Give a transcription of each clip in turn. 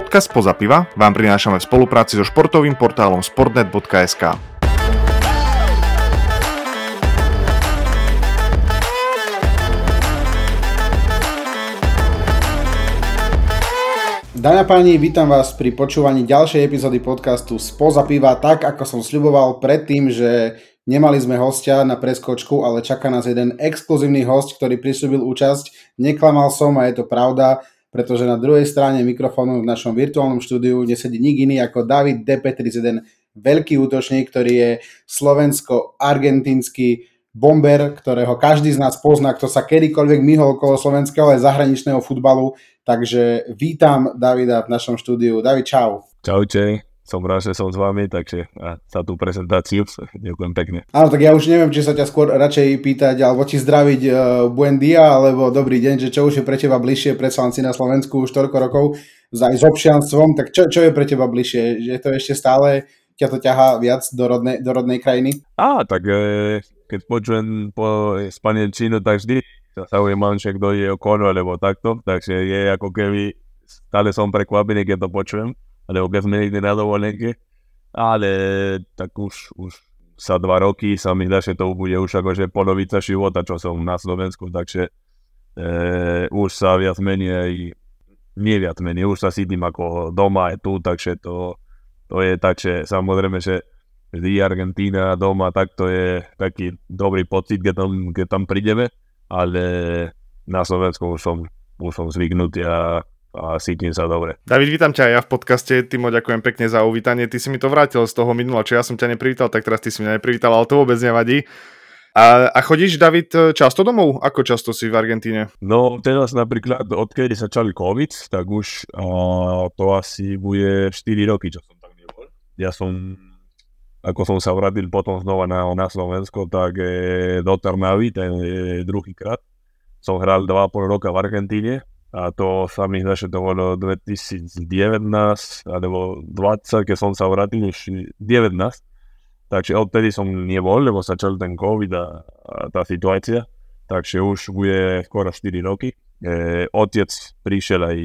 Podcast Poza piva vám prinášame v spolupráci so športovým portálom sportnet.sk. Dámy a páni, vítam vás pri počúvaní ďalšej epizódy podcastu Spoza piva, tak ako som sľuboval predtým, že nemali sme hostia na preskočku, ale čaká nás jeden exkluzívny host, ktorý prislúbil účasť. Neklamal som a je to pravda pretože na druhej strane mikrofónu v našom virtuálnom štúdiu nesedí nik iný ako David D531, veľký útočník, ktorý je slovensko-argentínsky bomber, ktorého každý z nás pozná, kto sa kedykoľvek myhol okolo slovenského aj zahraničného futbalu. Takže vítam Davida v našom štúdiu. David, čau. Čaute som rád, že som s vami, takže za tú prezentáciu ďakujem pekne. Áno, tak ja už neviem, či sa ťa skôr radšej pýtať, alebo ti zdraviť uh, buen dia, alebo dobrý deň, že čo už je pre teba bližšie, predsa si na Slovensku už toľko rokov, aj s občianstvom, tak čo, čo je pre teba bližšie? Je to ešte stále, ťa to ťahá viac do rodnej, do rodnej krajiny? Á, tak e, keď počujem po spanenčinu, tak vždy sa zaujímam, že kto je okolo, alebo takto, takže je ako keby stále som prekvapený, keď to počujem alebo keď sme niekde na dovolenke, ale tak už, už sa dva roky sa mi zdá, že to bude už akože polovica života, čo som na Slovensku, takže e, už sa viac menej, nie viac menej, už sa cítim ako doma aj tu, takže to, to je tak, že samozrejme, že vždy Argentína doma, tak to je taký dobrý pocit, keď tam, keď tam prídeme, ale na Slovensku už som, už som zvyknutý a a cítim sa dobre. David, vítam ťa aj ja v podcaste. Timo, ďakujem pekne za uvítanie. Ty si mi to vrátil z toho minula, čo ja som ťa neprivítal, tak teraz ty si mňa neprivítal, ale to vôbec nevadí. A, a chodíš, David, často domov? Ako často si v Argentíne? No, teraz napríklad, odkedy začal COVID, tak už a, to asi bude 4 roky, čo som tam nebol. Ja som, ako som sa vrátil potom znova na, na Slovensko, tak e, do Trnavy, ten je druhý krát. Som hral 2,5 roka v Argentíne a to sa mi bolo 2019 alebo 20, keď som sa vrátil už 19. Takže odtedy som nebol, lebo začal ten COVID a, a tá situácia. Takže už bude skoro 4 roky. E, otec prišiel aj,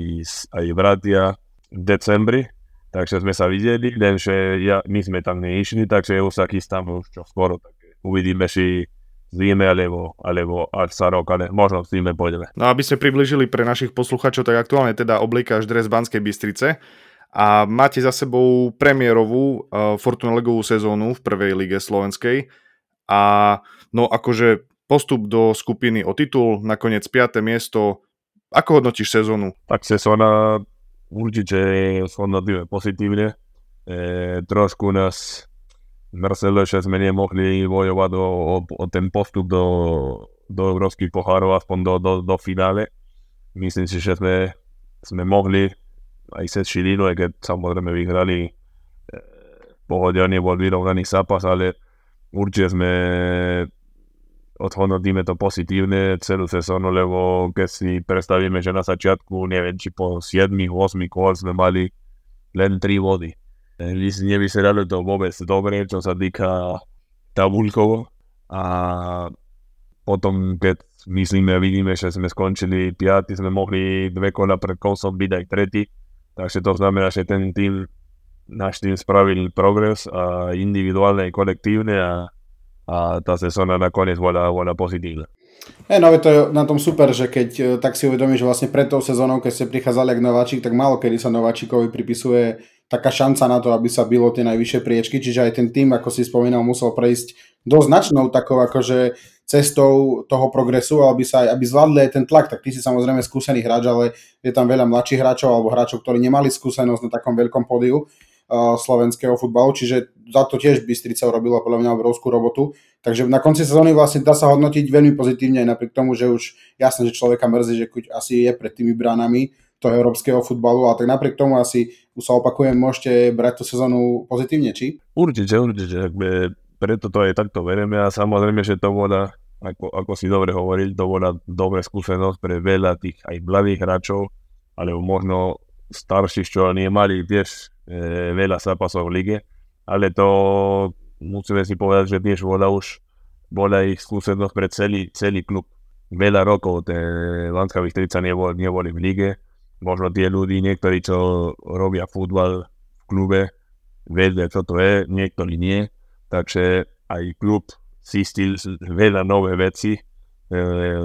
aj bratia v decembri, takže sme sa videli, lenže ja, my sme tam neišli, takže už sa chystáme už čo skoro. Tak uvidíme, či zime alebo, alebo až sa rok, ale možno v zime pôjdeme. No aby sme približili pre našich poslucháčov, tak aktuálne teda oblíkaš dres Banskej Bystrice a máte za sebou premiérovú uh, Fortuna Legovú sezónu v prvej lige slovenskej a no akože postup do skupiny o titul, nakoniec 5. miesto. Ako hodnotíš sezónu? Tak sezóna určite hodnotíme pozitívne. E, trošku nás Marcelo, že sme nemohli bojovať o, o, o ten postup do, do európskych pohárov, aspoň do, do, do finále. Myslím si, že sme, sme mohli aj se Šilino, aj keď samozrejme vyhrali e, pohoderne, bol vyrovnaný zápas, ale určite sme odhodnotíme to pozitívne celú sezónu, lebo keď si predstavíme, že na začiatku, neviem, či po 7-8 kôl sme mali len 3 body nevyzeralo to vôbec dobre, čo sa týka tabulkovo. A potom, keď myslíme vidíme, že sme skončili 5, sme mohli dve kola pred koncom byť aj tretí. Takže to znamená, že ten tým, náš tým spravil progres a individuálne kolektívne a, a tá sezóna nakoniec bola, bola pozitívna. Hey, no to na tom super, že keď e, tak si uvedomíš, že vlastne pred tou sezónou, keď ste prichádzali ako nováčik, tak málo kedy sa nováčikovi pripisuje taká šanca na to, aby sa bylo tie najvyššie priečky, čiže aj ten tým, ako si spomínal, musel prejsť dosť značnou takou akože cestou toho progresu, aby, sa, aby zvládli aj ten tlak. Tak ty si samozrejme skúsený hráč, ale je tam veľa mladších hráčov alebo hráčov, ktorí nemali skúsenosť na takom veľkom pódiu uh, slovenského futbalu, čiže za to tiež Bystrica urobila podľa mňa obrovskú robotu. Takže na konci sezóny vlastne dá sa hodnotiť veľmi pozitívne aj napriek tomu, že už jasné, že človeka mrzí, že asi je pred tými bránami, toho európskeho futbalu, ale tak napriek tomu asi, už sa opakujem, môžete brať tú sezónu pozitívne, či? Určite, určite, preto to aj takto veríme a samozrejme, že to bola, ako, ako si dobre hovoril, to bola dobrá skúsenosť pre veľa tých aj mladých hráčov, alebo možno starších, čo nemali tiež e, veľa zápasov v lige, ale to musíme si povedať, že tiež bola už bola ich skúsenosť pre celý, celý klub. Veľa rokov, tie Lanská Bystrica neboli, neboli v lige, možno tie ľudí, niektorí, čo robia futbal v klube, vedia, čo to je, niektorí nie. Takže aj klub zistil veľa nové veci. E,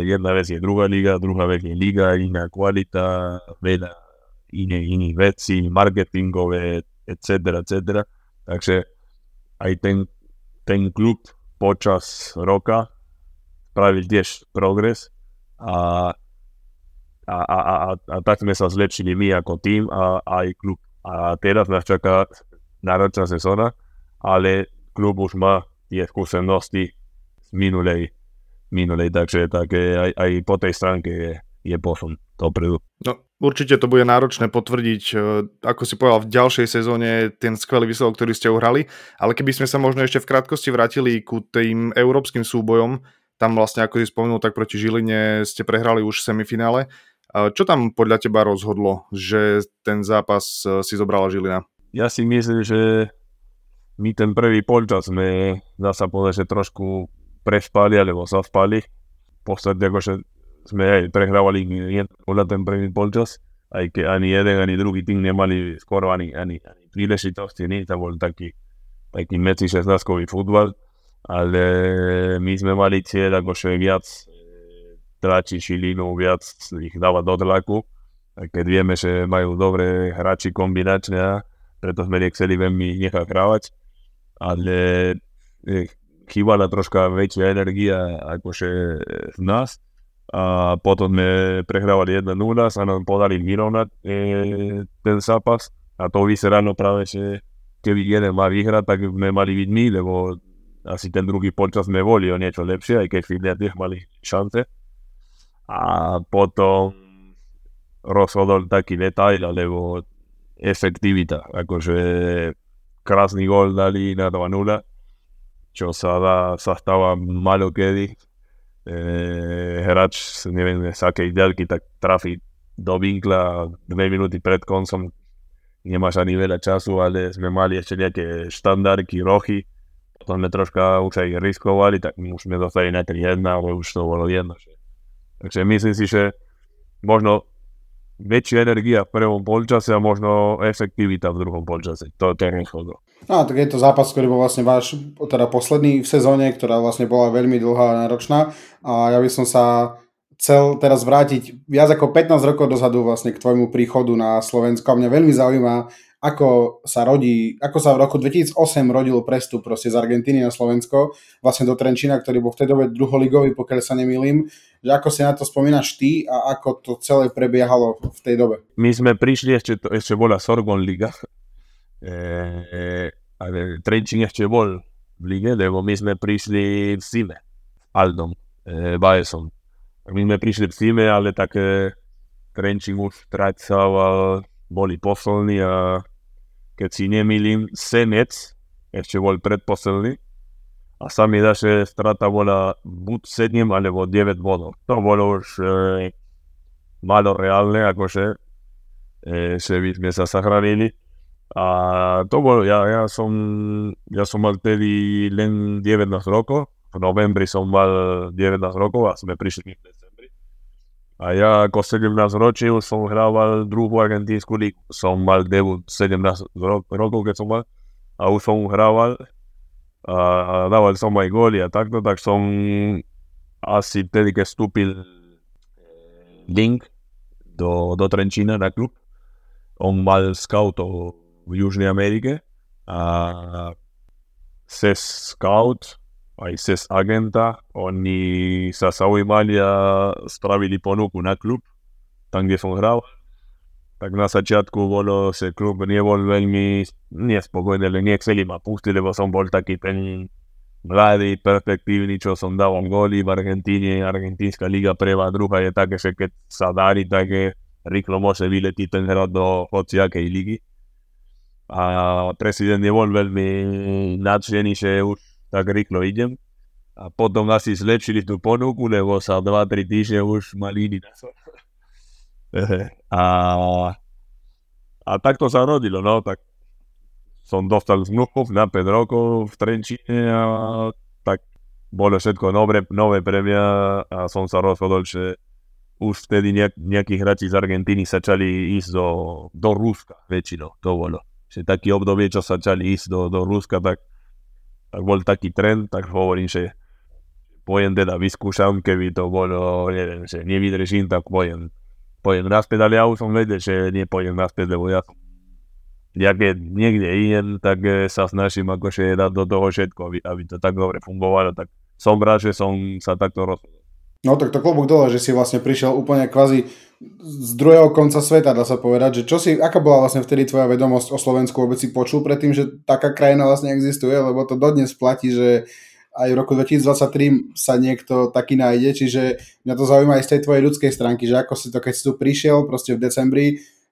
jedna vec je druhá liga, druhá vec je liga, iná kvalita, veľa iné, iných vecí, marketingové, etc., etc. Takže aj ten, ten klub počas roka spravil tiež progres a a, a, a, a tak sme sa zlepšili my ako tým a, aj klub. A teraz nás čaká náročná sezóna, ale klub už má tie skúsenosti z minulej, minulej takže tak aj, aj po tej stránke je, je posun dopredu. No, určite to bude náročné potvrdiť, e, ako si povedal, v ďalšej sezóne ten skvelý výsledok, ktorý ste uhrali, ale keby sme sa možno ešte v krátkosti vrátili ku tým európskym súbojom, tam vlastne, ako si spomenul, tak proti Žiline ste prehrali už v semifinále. Čo tam podľa teba rozhodlo, že ten zápas e, si zobrala Žilina? Ja si myslím, že my ten prvý polčas sme, dá sa povedať, že trošku prespali alebo zaspali. V podstate akože sme aj prehrávali podľa ten prvý polčas, aj keď ani jeden, ani druhý tým nemali skoro ani, ani, ani príležitosti, nie? to bol taký, taký medzi 16 futbal, ale my sme mali cieľ akože viac tlačí Šilinu viac ich dáva do tlaku, keď vieme, že majú dobré hráči kombinačne, preto sme nechceli veľmi nechať hrávať, ale chýbala troška väčšia energia akože v nás. A potom sme prehrávali 1-0, sa nám podali vyrovnať e, ten zápas. A to vyzerá no práve, že keby jeden má vyhrať, tak sme mali byť my, lebo asi ten druhý počas sme boli o niečo lepšie, aj keď tiež mali šance a potom rozhodol taký detail, alebo efektivita, akože krásny gol dali na 2-0, čo sa, dá, sa stáva malo kedy. E, hráč, neviem z akej ďalky, tak trafí do vinkla dve minúty pred koncom, nemáš ani veľa času, ale sme mali ešte nejaké štandardky, rochy, potom sme troška už aj riskovali, tak už sme dostali na 3-1, ale už to bolo jedno, že Takže myslím si, že možno väčšia energia v prvom polčase a možno efektivita v druhom polčase. To je rozhodol. No, tak je to zápas, ktorý bol vlastne váš teda posledný v sezóne, ktorá vlastne bola veľmi dlhá a náročná. A ja by som sa chcel teraz vrátiť viac ako 15 rokov dozadu vlastne k tvojmu príchodu na Slovensko. A mňa veľmi zaujíma, ako sa rodí, ako sa v roku 2008 rodil prestup proste z Argentíny na Slovensko, vlastne do Trenčína, ktorý bol v tej dobe druholigový, pokiaľ sa nemýlim, že ako si na to spomínaš ty a ako to celé prebiehalo v tej dobe? My sme prišli, ešte, to, ešte bola Sorgon Liga, e, e, Trenčín ešte bol v lige, lebo my sme prišli v zime, Aldom, e, Baesom. My sme prišli v zime, ale tak e, Trenčín už tracal, boli poslední a keď si nemýlim, Senec ešte bol predposledný a sa mi dá, že strata bola buď 7 alebo 9 bodov. To bolo už e, malo reálne, akože, e, že by sme sa zachránili. A to bolo, ja, ja, som, ja som mal tedy len 19 rokov, v novembri som mal 19 rokov a sme prišli v a ja ako 17 ročí som hrával druhú argentínsku lígu. Som mal debut 17 ro- rokov, keď som mal. A už som hrával uh, da, insomma i gol y ataque, no son así te que estúpido eh, link do, do Trenčina na klub. On mal skautal v Južni Ameriki, uh, se scout, aj se agenta, oni sa sa ujmali, spravili ponuku na klub, tam gdje sam hrao. Tak na začiatku bolo, že klub nebol veľmi nespokojný, ale nechceli ma pustiť, lebo som bol taký ten mladý, perspektívny, čo som dával góly v Argentíne. Argentínska liga prvá, druhá je také, že keď sa darí, tak rýchlo môže vyletiť ten hrad do hociakej ligy. A prezident nebol veľmi nadšený, že už tak rýchlo idem. A potom asi zlepšili tú ponuku, lebo sa 2-3 týždne už mali iný na a, a tak to sa rodilo, no, tak som dostal zmluvu na 5 rokov v Trenčine a tak bolo všetko nové, nové pre mňa a som sa rozhodol, že už vtedy nejak, nejakí hráči z Argentíny začali ísť do, do Ruska väčšinou, to bolo. Že taký obdobie, čo začali ísť do, do Ruska, tak, tak bol taký trend, tak hovorím, že pojem teda vyskúšam, keby to bolo, neviem, že nevydržím, tak pojem, naspäť, ale ja už som vedel, že nepojem naspäť, lebo ja keď niekde idem, tak sa snažím akože dať do toho všetko, aby, aby to tak dobre fungovalo, tak som rád, že som sa takto rozhodol. No tak to klobúk dole, že si vlastne prišiel úplne kvázi z druhého konca sveta, dá sa povedať, že čo si, aká bola vlastne vtedy tvoja vedomosť o Slovensku, vôbec si počul predtým, že taká krajina vlastne existuje, lebo to dodnes platí, že aj v roku 2023 sa niekto taký nájde, čiže mňa to zaujíma aj z tej tvojej ľudskej stránky, že ako si to, keď si tu prišiel proste v decembri,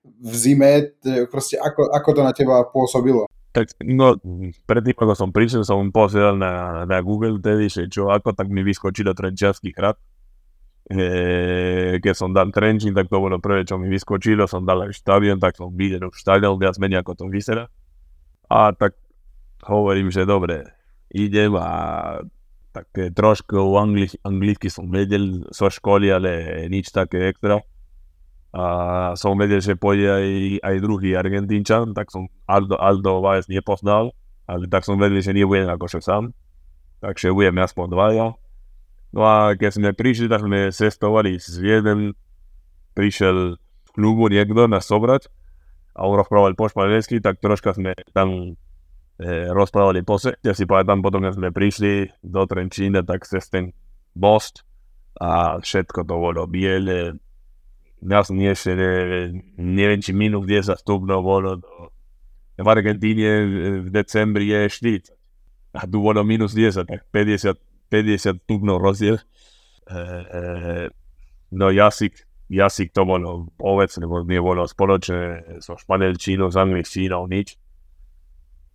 v zime, proste ako, ako to na teba pôsobilo? Tak no, predtým ako som prišiel, som pozrel na, na Google tedy, že čo, ako tak mi vyskočilo Trenčiansky hrad. E, keď som dal Trenčín, tak to bolo prvé, čo mi vyskočilo, som dal aj štadión, tak som videl štadión, viac menej ako to vyzerá. A tak hovorím, že dobre, idem a tak trošku angli, anglicky som vedel zo školy, ale nič také extra. A som vedel, že pôjde aj, aj druhý Argentínčan, tak som Aldo, Aldo Vajes nepoznal, ale tak som vedel, že nebudem akože sám. Takže budeme aspoň dvaja. No a keď sme prišli, tak sme cestovali z Vieden, prišiel klubu niekto nás sobrať a on rozprával po španielsky, tak troška sme tam rozprávali po se. Ja si pamätám potom, keď sme prišli do Trenčína, tak cez ten most a všetko to bolo biele. Ja som ešte, ne, neviem, či minus 10 stupňov bolo. V Argentíne v decembri je 40 a tu bolo minus 10, tak 50 50 stupňov rozdiel. E, e, no jazyk, jazyk to bolo nebo nebolo spoločné so španielčínou, s angličtínou, nič.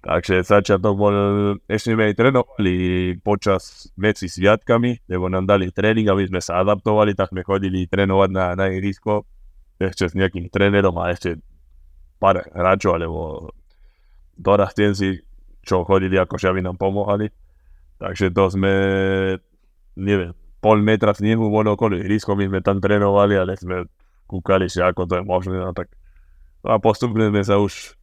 Takže začiatok bol, ešte sme aj trénovali počas medzi sviatkami, lebo nám dali tréning, aby sme sa adaptovali, tak sme chodili trénovať na, na ihrisko ešte s nejakým trénerom a ešte pár hráčov, alebo dorastenci, čo chodili akože aby nám pomohli. Takže to sme, neviem, pol metra snehu bolo okolo ihrisko, my sme tam trénovali, ale sme kúkali, že ako to je možné, no tak a postupne sme sa už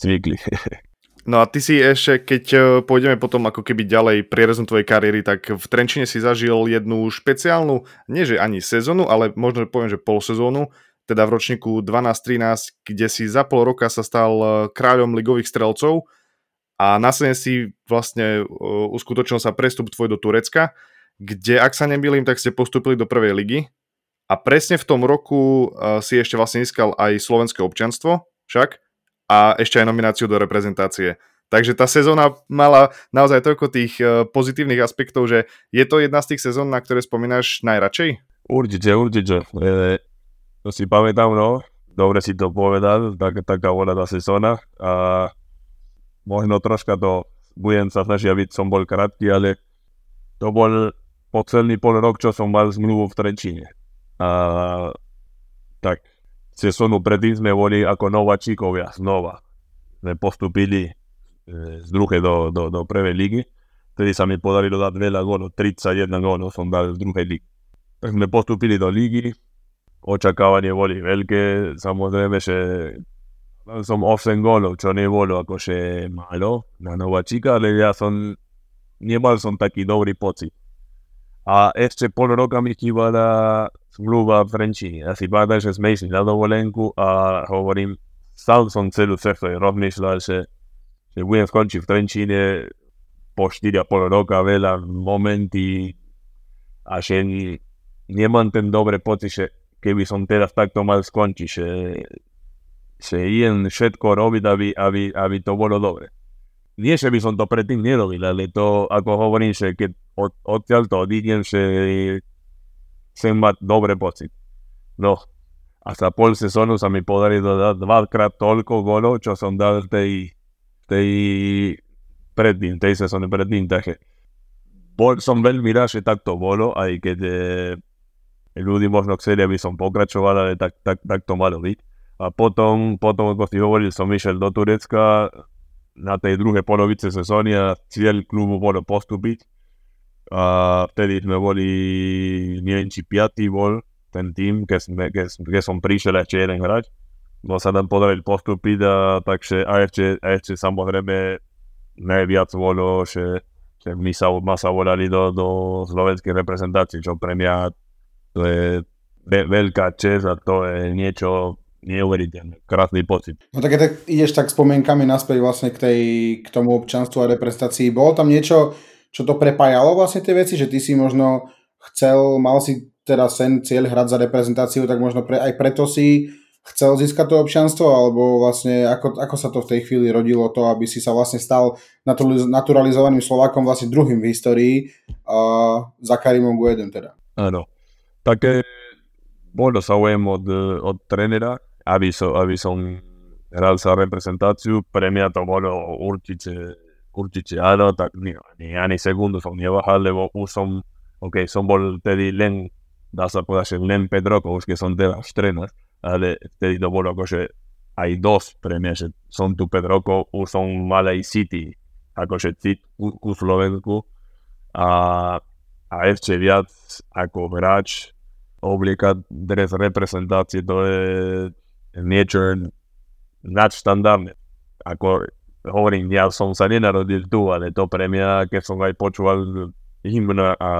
zvykli. No a ty si ešte, keď e, pôjdeme potom ako keby ďalej prierezom tvojej kariéry, tak v Trenčine si zažil jednu špeciálnu, nie že ani sezónu, ale možno poviem, že polsezónu, teda v ročníku 12-13, kde si za pol roka sa stal e, kráľom ligových strelcov a následne si vlastne uh, uskutočnil sa prestup tvoj do Turecka, kde, ak sa nemýlim, tak ste postupili do prvej ligy a presne v tom roku si ešte vlastne získal aj slovenské občanstvo však a ešte aj nomináciu do reprezentácie. Takže tá sezóna mala naozaj toľko tých uh, pozitívnych aspektov, že je to jedna z tých sezón, na ktoré spomínaš najradšej? Určite, určite. E, to si pamätám, no. Dobre si to povedal, tak, taká bola tá sezóna. A možno troška to budem sa snažiť, aby som bol krátky, ale to bol posledný pol rok, čo som mal zmluvu v Trenčíne. A tak sezónu predtým sme boli ako nováčikovia znova. Postupili e, z druhej do, do, do prvej ligy. Vtedy sa mi podarilo dať veľa gólov, 31 gólov som dal z druhej ligy. Tak sme postupili do ligy, očakávanie boli veľké, samozrejme, že som 8 gólov, čo nebolo akože málo na nováčika, ale ja som, nemal som taký dobrý pocit. A ešte pol roka mi chýbala zmluva Trenčíne. Ja si pamätám, že sme išli na dovolenku a hovorím, stal som celú cestu rozmýšľal, že, že budem skončiť v Trenčíne po 4,5 roka veľa momenty a že nemám ten dobrý pocit, že keby som teraz takto mal skončiť, že že idem všetko robiť, aby, aby, aby to bolo dobre. Nie, že by som to predtým nerobil, ale to, ako hovorím, že keď od, odtiaľ to odídem, že chcem mať dobrý pocit. No, a za pol sezónu sa mi podarilo dať dvakrát toľko golov, čo som dal tej, tej predtým, tej sezóne predtým, takže bol som veľmi rád, že tak to bolo, aj keď e, ľudí možno chceli, aby som pokračoval, ale tak, tak, tak to malo byť. A potom, potom, ako si hovoril, som išiel do Turecka na tej druhej polovice sezóny a cieľ klubu bolo postúpiť. A vtedy sme boli, neviem či piatý bol, ten tým, keď, sme, keď, keď som prišiel ešte jeden hráč, no sa nám podarilo postúpiť, a, takže a ešte, a ešte samozrejme najviac bolo, že, že my sa, ma sa volali do, do slovenskej reprezentácie, čo pre mňa to je ve, veľká čest a to je niečo neuveriteľné, krásny pocit. No tak, tak ideš tak spomienkami naspäť vlastne k, tej, k tomu občanstvu a reprezentácii. Bolo tam niečo, čo to prepájalo vlastne tie veci, že ty si možno chcel, mal si teda sen, cieľ hrať za reprezentáciu, tak možno pre, aj preto si chcel získať to občanstvo, alebo vlastne ako, ako sa to v tej chvíli rodilo to, aby si sa vlastne stal naturalizovaným Slovákom vlastne druhým v histórii a za Karimom Guedem teda. Áno. Také bolo záujem od, od trénera, aby, so, aby som hral za reprezentáciu. Pre mňa to bolo určite, určite áno, tak ni, ni ani sekundu ok, som bol tedy len, dá sa povedať, že len 5 rokov, už keď som teraz 14, ale vtedy to bolo akože aj dosť pre mňa, že som tu 5 rokov, už som mal aj City, akože cít a, a ešte dres reprezentácie, hovorím, ja som sa nenarodil tu, ale to pre mňa, keď som aj počúval hymn a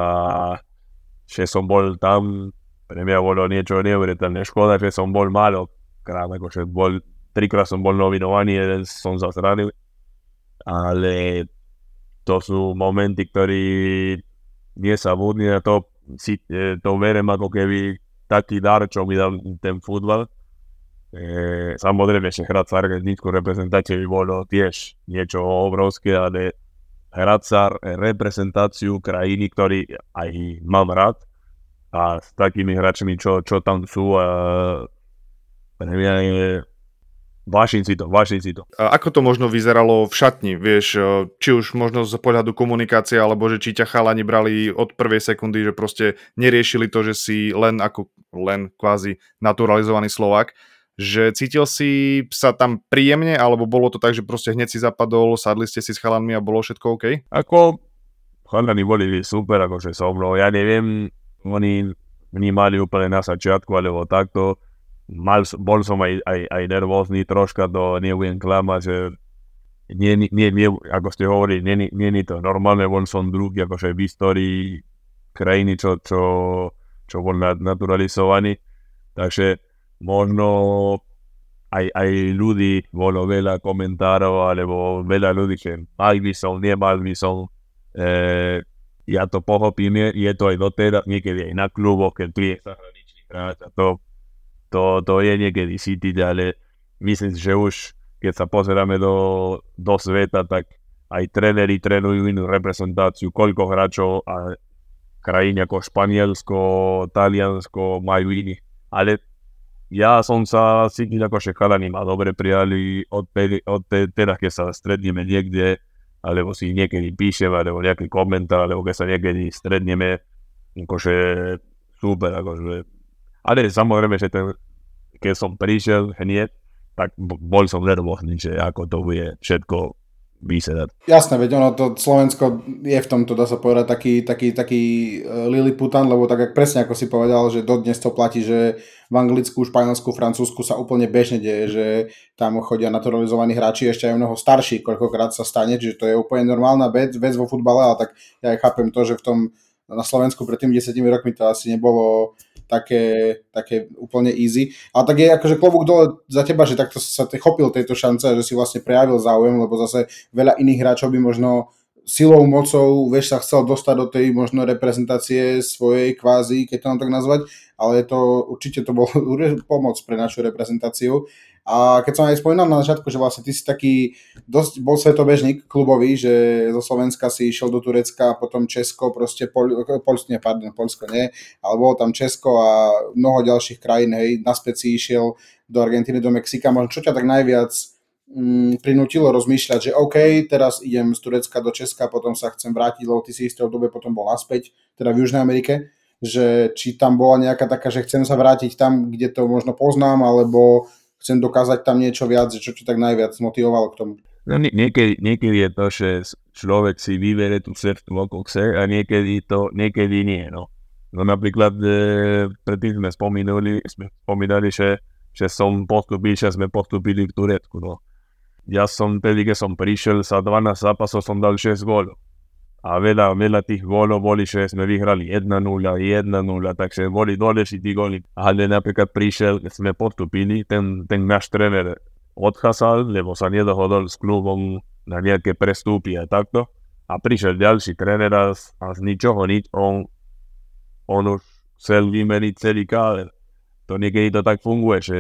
že som bol tam, pre mňa bolo niečo neuveriteľné. Škoda, že som bol málo krát, akože bol, trikrát som bol novinovaný, jeden som sa ale to sú momenty, ktorí nie sa budní a to si e, to verem ako keby taký dar, čo mi dal ten futbal. E, samozrejme, že hrať za argentínsku reprezentáciu by bolo tiež niečo obrovské, ale hrať reprezentáciu krajiny, ktorý aj mám rád a s takými hráčmi, čo, čo tam sú, a pre mňa si to, vážim si to. A ako to možno vyzeralo v šatni, vieš, e, či už možno z pohľadu komunikácie, alebo že či ťa chalani brali od prvej sekundy, že proste neriešili to, že si len ako, len kvázi naturalizovaný Slovák, že cítil si sa tam príjemne, alebo bolo to tak, že proste hneď si zapadol, sadli ste si s chalanmi a bolo všetko OK? Ako chalani boli super, akože so mnou, ja neviem, oni vnímali úplne na začiatku, alebo takto, mal, bol som aj, aj, aj nervózny troška, to nebudem klamať, že nie, nie, nie, ako ste hovorili, nie, nie, nie to normálne, bol som druhý akože v histórii krajiny, čo, čo, čo bol naturalizovaný. Takže možno aj, aj ľudí, bolo veľa komentárov, alebo veľa ľudí, že mal by som, nemal by som. E, ja to pochopím, je to aj doteraz, niekedy aj na kluboch, keď príde zahraničný hráč a to to, to je niekedy cítiť, ale myslím že už keď sa pozeráme do, do sveta, tak aj tréneri trénujú inú reprezentáciu, koľko hráčov a krajiny ako Španielsko, Taliansko majú iní. Ale ja som sa cítil ako že chalani ma dobre prijali od, od te, teda, keď sa stretneme niekde, alebo si niekedy píšem, alebo nejaký komentár, alebo keď sa niekedy stretneme, akože super, akože. Ale samozrejme, že ten, keď som prišiel hneď, tak bol som nervózny, že ako to bude všetko vysedať. Jasné, veď ono to Slovensko je v tomto, dá sa povedať, taký, taký, taký uh, Liliputan, lebo tak presne ako si povedal, že dodnes to platí, že v Anglicku, Španielsku, Francúzsku sa úplne bežne deje, že tam chodia naturalizovaní hráči, ešte aj mnoho starší, koľkokrát sa stane, že to je úplne normálna vec, vec vo futbale, ale tak ja aj chápem to, že v tom na Slovensku pred tým 10 rokmi to asi nebolo také, také úplne easy. Ale tak je akože klobúk dole za teba, že takto sa te chopil tejto šance, že si vlastne prejavil záujem, lebo zase veľa iných hráčov by možno silou, mocou, vieš, sa chcel dostať do tej možno reprezentácie svojej kvázi, keď to mám tak nazvať, ale to, určite to bol pomoc pre našu reprezentáciu. A keď som aj spomínal na začiatku, že vlastne ty si taký dosť bol svetobežník klubový, že zo Slovenska si išiel do Turecka, potom Česko, proste Pol, Polsko, nie, pardon, Polsko nie, ale bolo tam Česko a mnoho ďalších krajín, hej, naspäť si išiel do Argentíny, do Mexika. Možno čo ťa tak najviac prinútilo rozmýšľať, že OK, teraz idem z Turecka do Česka, potom sa chcem vrátiť, lebo ty si isté dobe potom bol naspäť, teda v Južnej Amerike, že či tam bola nejaká taká, že chcem sa vrátiť tam, kde to možno poznám, alebo chcem dokázať tam niečo viac, že čo ťa tak najviac motivovalo k tomu? No, niekedy, niekedy je to, že človek si vyberie tú cestu, ako chce a niekedy to, niekedy nie, no. No napríklad e, predtým sme spomínali, sme spomínali že, že som postupil, že sme postupili v Turecku. No. Ja som tedy, keď som prišiel, za 12 zápasov som dal 6 gólov. A veľa, veľa tých gólov boli, že sme vyhrali 1-0, 1-0, takže boli dôležití góly. Ale napríklad prišiel, sme postupili, ten, ten náš tréner odchádzal, lebo sa nedohodol s klubom na nejaké prestúpy a takto. A prišiel ďalší tréner a z, a z ničoho nič, on on už chcel vymeniť celý káder. To niekedy to tak funguje, že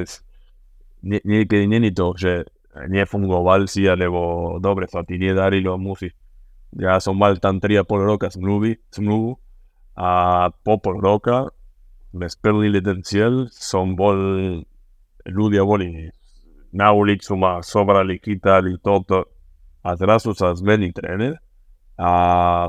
nie, niekedy není to, že nefungoval si, alebo dobre sa ti nedarilo, musí. Ja som mal tam 3,5 roka zmluvy, zmluvu a po pol roka sme splnili ten cieľ, som bol, ľudia boli na ulicu ma sobrali, chytali toto a zrazu sa zmení tréner a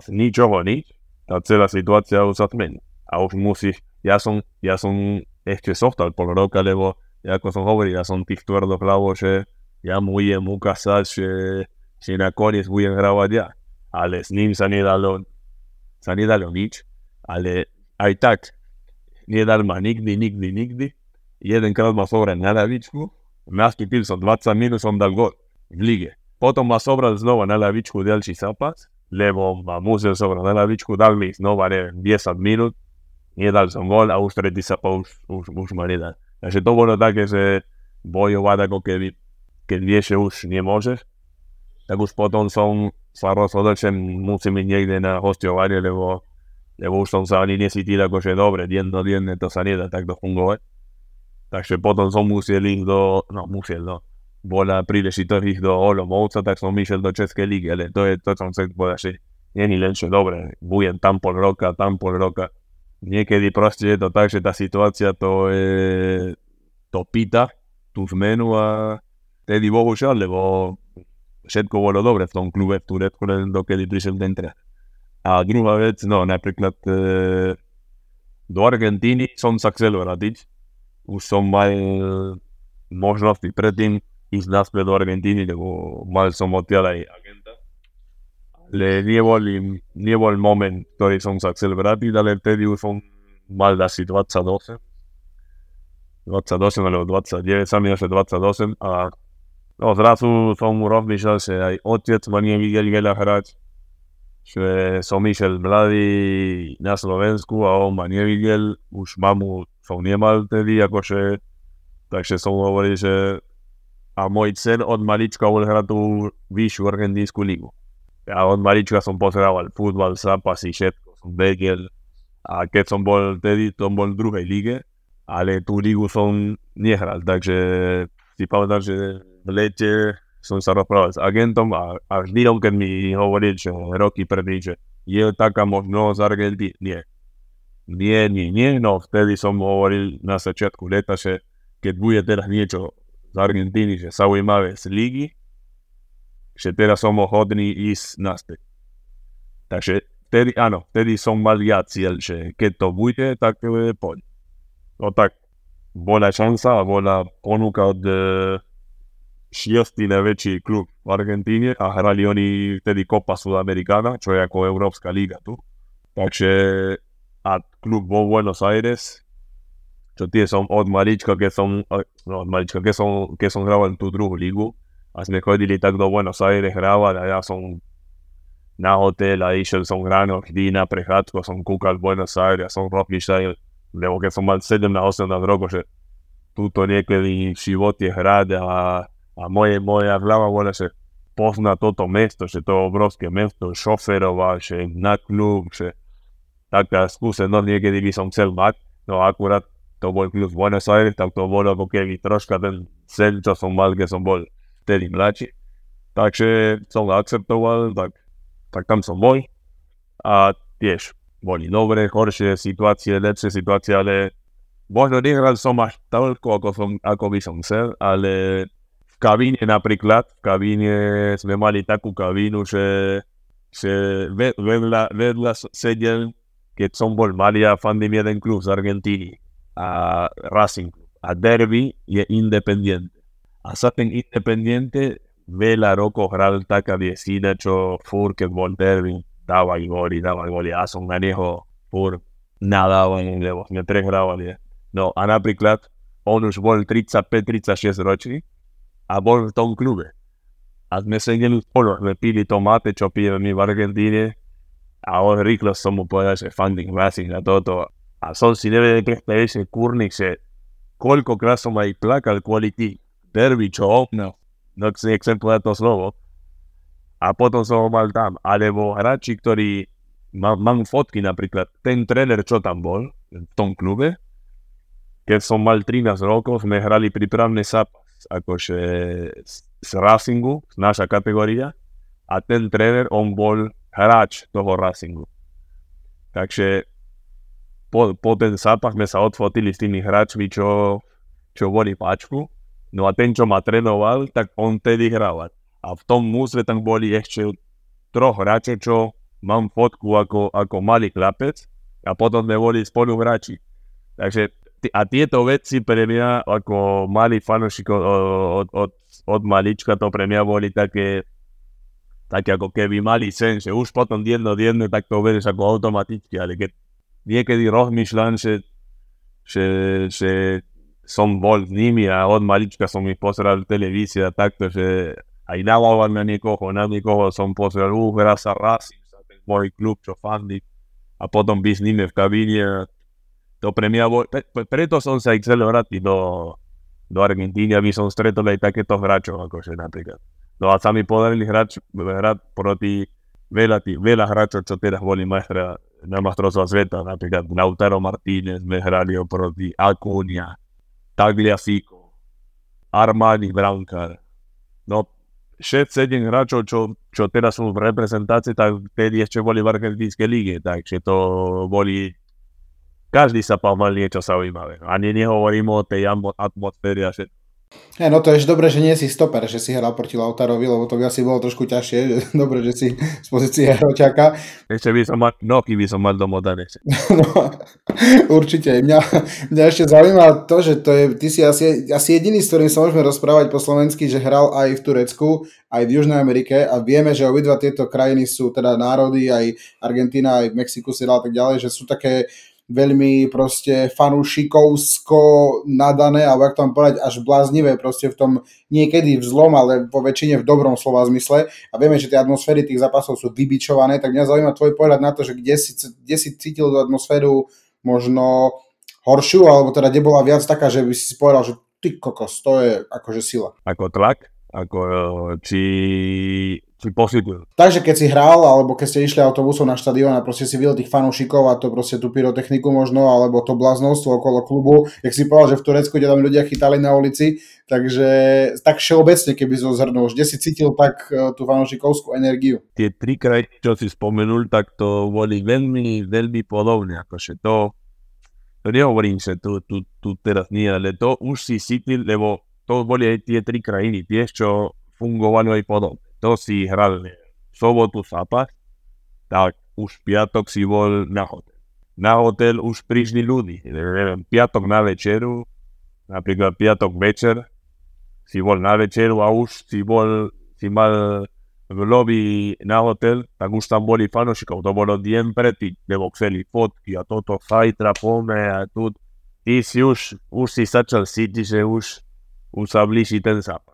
z ničoho nič, tá celá situácia už sa zmení a už musíš, ja som, ja som ešte zostal pol roka, lebo ako som hovoril, ja som tých tvrdohlavo, že ja mu je muka sad ש... dalo, הוא יגרע dalo nič. Ale aj tak, על dal ma nikdi, nikdi, nikdi. Jeden krat ma sobra na lavičku, Naski Pilson 20 minusom dal gol v lige. Potom ma sobra znova na lavičku Delči zapas, lebo ma Musel sobra na lavičku dal mi znova ne 10 minut, nije dal sam gol, a ustreti sa pa už, už, už ma ne dal. Znači to bilo tako se bojo vada ko keď vieš, že už nemôžeš, tak už potom som sa rozhodol, že musím ísť niekde na hostovanie, lebo, lebo už som sa ani nesítil ako, dobre, denno, denne to sa nedá takto fungovať. Takže potom som musel ísť do, no musel, no, bola príležitosť ísť do Olomouca, tak som išiel do Českej lígy, ale to je to, čo som chcel povedať, že není len, že dobre, budem tam pol roka, tam pol roka, niekedy proste je to tak, že tá situácia to, je, to pýta, tú zmenu a tedy bohužiaľ, lebo všetko bolo dobre v tom klube v Turecku, len dokedy prišiel ten tréner. A druhá vec, no napríklad e, do Argentíny som sa chcel vrátiť. Už som mal možnosti predtým ísť naspäť do Argentíny, lebo mal som odtiaľ aj agenta le nievo el, nievo el moment ktorý som sa chcel vrátiť, ale vtedy už som mal asi 28. 28 alebo 29, sa mi 28 a no, zrazu som rozmýšľal, že aj otec ma nevidel veľa hrať, že som išiel mladý na Slovensku a on ma nevidel, už mamu som nemal vtedy, akože, takže som hovoril, že a môj sen od malička bol hrať tú vyššiu argentínsku ligu ja od malička som pozerával futbal, zápasy, všetko som vedel. A keď som bol tedy, to bol v druhej lige, ale tú ligu som nehral, takže si pamätám, že v lete som sa rozprával s agentom a, a vždy on, keď mi hovoril, že roky prvý, že je taká možnosť Argentíny, nie. Nie, nie, nie, no vtedy som hovoril na začiatku leta, že keď bude teraz niečo z Argentíny, že zaujímavé z ligy, že teraz som hodný ísť naspäť. Takže vtedy, áno, vtedy som mal ja cieľ, že keď to bude, tak e, poď. No tak bola šanca bola ponuka od e, šiestý najväčší klub v Argentíne a hrali oni vtedy Copa Sudamericana, čo je ako Európska liga tu. Takže a klub vo Buenos Aires, čo tie som od malička, keď som, no od malička, keď som, keď som hral tú druhú ligu, a sme chodili tak do Buenos Aires hrávať a ja som na hotel a išiel som ráno vždy na prechádzku, som kúkal Buenos Aires a som rozmýšľal, lebo keď som mal 17-18 rokov, že túto niekedy v živote hrať a, a moje, moja hlava bola, že pozná toto mesto, že to obrovské mesto, šoferovať, že na klub, že taká skúsenosť niekedy by som chcel mať, no akurát to bol klub Buenos Aires, tak to bolo ako keby troška ten sen, čo som mal, keď som bol vtedy mladší. Takže som akceptoval, tak, tak tam som bol. A tiež boli dobré, horšie situácie, lepšie situácie, ale možno nehral som až toľko, ako, som, ako by som chcel, ale v kabíne napríklad, v kabíne sme mali takú kabínu, že, že vedľa, vedľa sedel, keď som bol malý a fandím jeden klub z Argentíny a Racing A derby je independiente a sa ten Independiente veľa rokov hral taká viesina, čo fur, keď bol derby, dávaj góly, dávaj góly. Ja som na neho fur nadávali, lebo sme prehrávali. No a napríklad on už bol 35-36 ročný a bol v tom klube. A sme sedeli spolu, sme pili tomáte, čo pijeme my v Argentíne a on rýchlo som mu povedal, že fandím Racing na toto. A som si nevedel predstaviť, že kurník, že koľkokrát som aj plakal kvôli tých derby, čo? No. No, nechcem povedať to slovo. A potom som ho mal tam. Alebo hráči, ktorí, mám, mám fotky napríklad, ten tréner, čo tam bol, v tom klube, keď som mal 13 rokov, sme hrali prípravný zápas, akože z Racingu, naša kategória, a ten tréner, on bol hráč toho Racingu. Takže po, po ten zápas sme sa odfotili s tými hráčmi, čo, čo boli páčku. No a ten, čo ma trénoval, tak on tedy hral. A v tom múzve tam boli ešte troch hráčov, čo mám fotku ako, ako malý chlapec a potom sme boli spolu hráči. Takže a tieto veci pre mňa ako malý fanošik od, od, od, od malička to pre mňa boli také tak ako keby mali sen, že už potom jedno jedno, tak to uvedeš ako automaticky, ale keď niekedy rozmýšľam, že, že, že som bol s nimi a od malička som ich pozeral v televízii a takto, že aj dával na niekoho, na niekoho som pozeral, uh, hrá sa Racing, sa môj klub, čo fandí a potom byť s nimi v kabíne. To pre mňa bol, pre, preto som sa chcel vrátiť do, do Argentíny, aby som stretol aj takéto hráčov, akože napríklad. No a sa mi podarili hrať, hrať proti veľa, tých, veľa hráčov, čo teda boli majstra na majstrovstva sveta, napríklad Lautaro Martínez, sme hrali proti Acuna, Tagliafico, Armani Brankar. No 6-7 hráčov, čo, čo teraz sú v reprezentácii, tak vtedy ešte boli v argentínskej lige, takže to boli každý sa mal niečo zaujímavé. Ani nehovorím o tej atmosfére a všetko. Hey, no to je dobré, že nie si stoper, že si hral proti Lautarovi, lebo to by asi bolo trošku ťažšie. Dobre, že si z pozície hroťaka. Ešte by som mal, nohy by som mal domodané. no, určite. Mňa, mňa ešte zaujíma to, že to je, ty si asi, asi jediný, s ktorým sa môžeme rozprávať po slovensky, že hral aj v Turecku, aj v Južnej Amerike a vieme, že obidva tieto krajiny sú teda národy, aj Argentína, aj v Mexiku si dal tak ďalej, že sú také veľmi proste fanúšikovsko nadané, alebo ak mám povedať, až bláznivé proste v tom niekedy v zlom, ale po väčšine v dobrom slova zmysle. A vieme, že tie atmosféry tých zápasov sú vybičované, tak mňa zaujíma tvoj pohľad na to, že kde si, kde si cítil tú atmosféru možno horšiu, alebo teda kde bola viac taká, že by si povedal, že ty kokos, to je akože sila. Ako tlak? Ako či si posítil. Takže keď si hral, alebo keď ste išli autobusom na štadión a proste si videl tých fanúšikov a to proste tú pyrotechniku možno, alebo to bláznostvo okolo klubu, jak si povedal, že v Turecku ťa tam ľudia chytali na ulici, takže tak všeobecne, keby zo zhrnul, kde si cítil tak e, tú fanúšikovskú energiu. Tie tri krajiny, čo si spomenul, tak to boli veľmi, veľmi podobné, akože to, to nehovorím, že tu, tu, tu teraz nie, ale to už si cítil, lebo to boli aj tie tri krajiny, tie, čo fungovali aj podobne to si hral v sobotu zápas, tak už piatok si bol na hotel. Na hotel už prišli ľudí. Piatok na večeru, napríklad piatok večer, si bol na večeru a už si bol, si mal v lobby na hotel, tak už tam boli fanošikov. To bolo deň predtým, lebo chceli fotky a toto, fajtra, pome a tu. Ty si už, už si začal cítiť, že už, už sa blíži ten zápas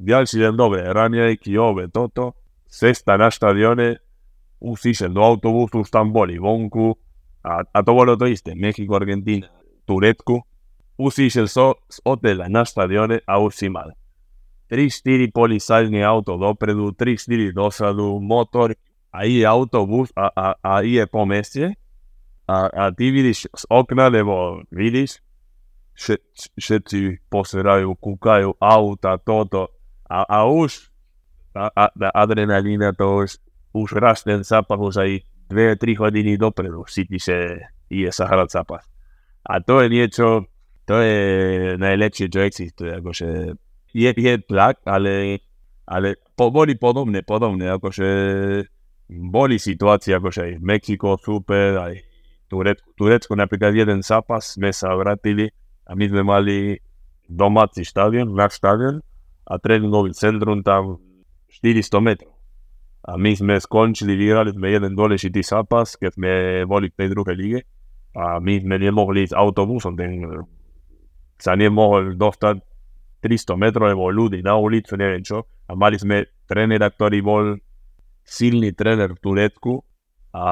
Дјачилен добре, ранијајќи ове, тото, сеста на стадионе, усишен до автобус у Штамболи, вонку, а, а тоа било тоа исто, Мехико, Аргентина, Турецку, усишен со отела на стадионе, а усимал. 3-4 полисајни ауто допреду, 3-4 досаду, мотор, а и автобус, а, а, а и е поместје, а, а ти видиш с окна, нево видиш, шет ше ти посерају, кукају, аута, тото, a, a už a, a, a adrenalína to už, už raz ten zápas už aj 2-3 hodiny dopredu cíti, že ide sa hrať zápas. A to je niečo, to je najlepšie, čo existuje. Akože je, je tlak, ale, ale po, boli podobné, podobné. Akože boli situácie, akože aj Mexiko super, aj Turecko, Turecko napríklad jeden zápas sme sa vrátili a my sme mali domáci štadión, náš štadión a tréningový centrum tam 400 metrov. A my sme skončili, vyhrali sme jeden dôležitý zápas, keď sme boli v tej druhej lige. a my sme nemohli s autobusom, ten, sa nemohol dostať 300 metrov, lebo ľudí na ulicu, neviem čo. A mali sme trénera, ktorý bol silný tréner v Turecku a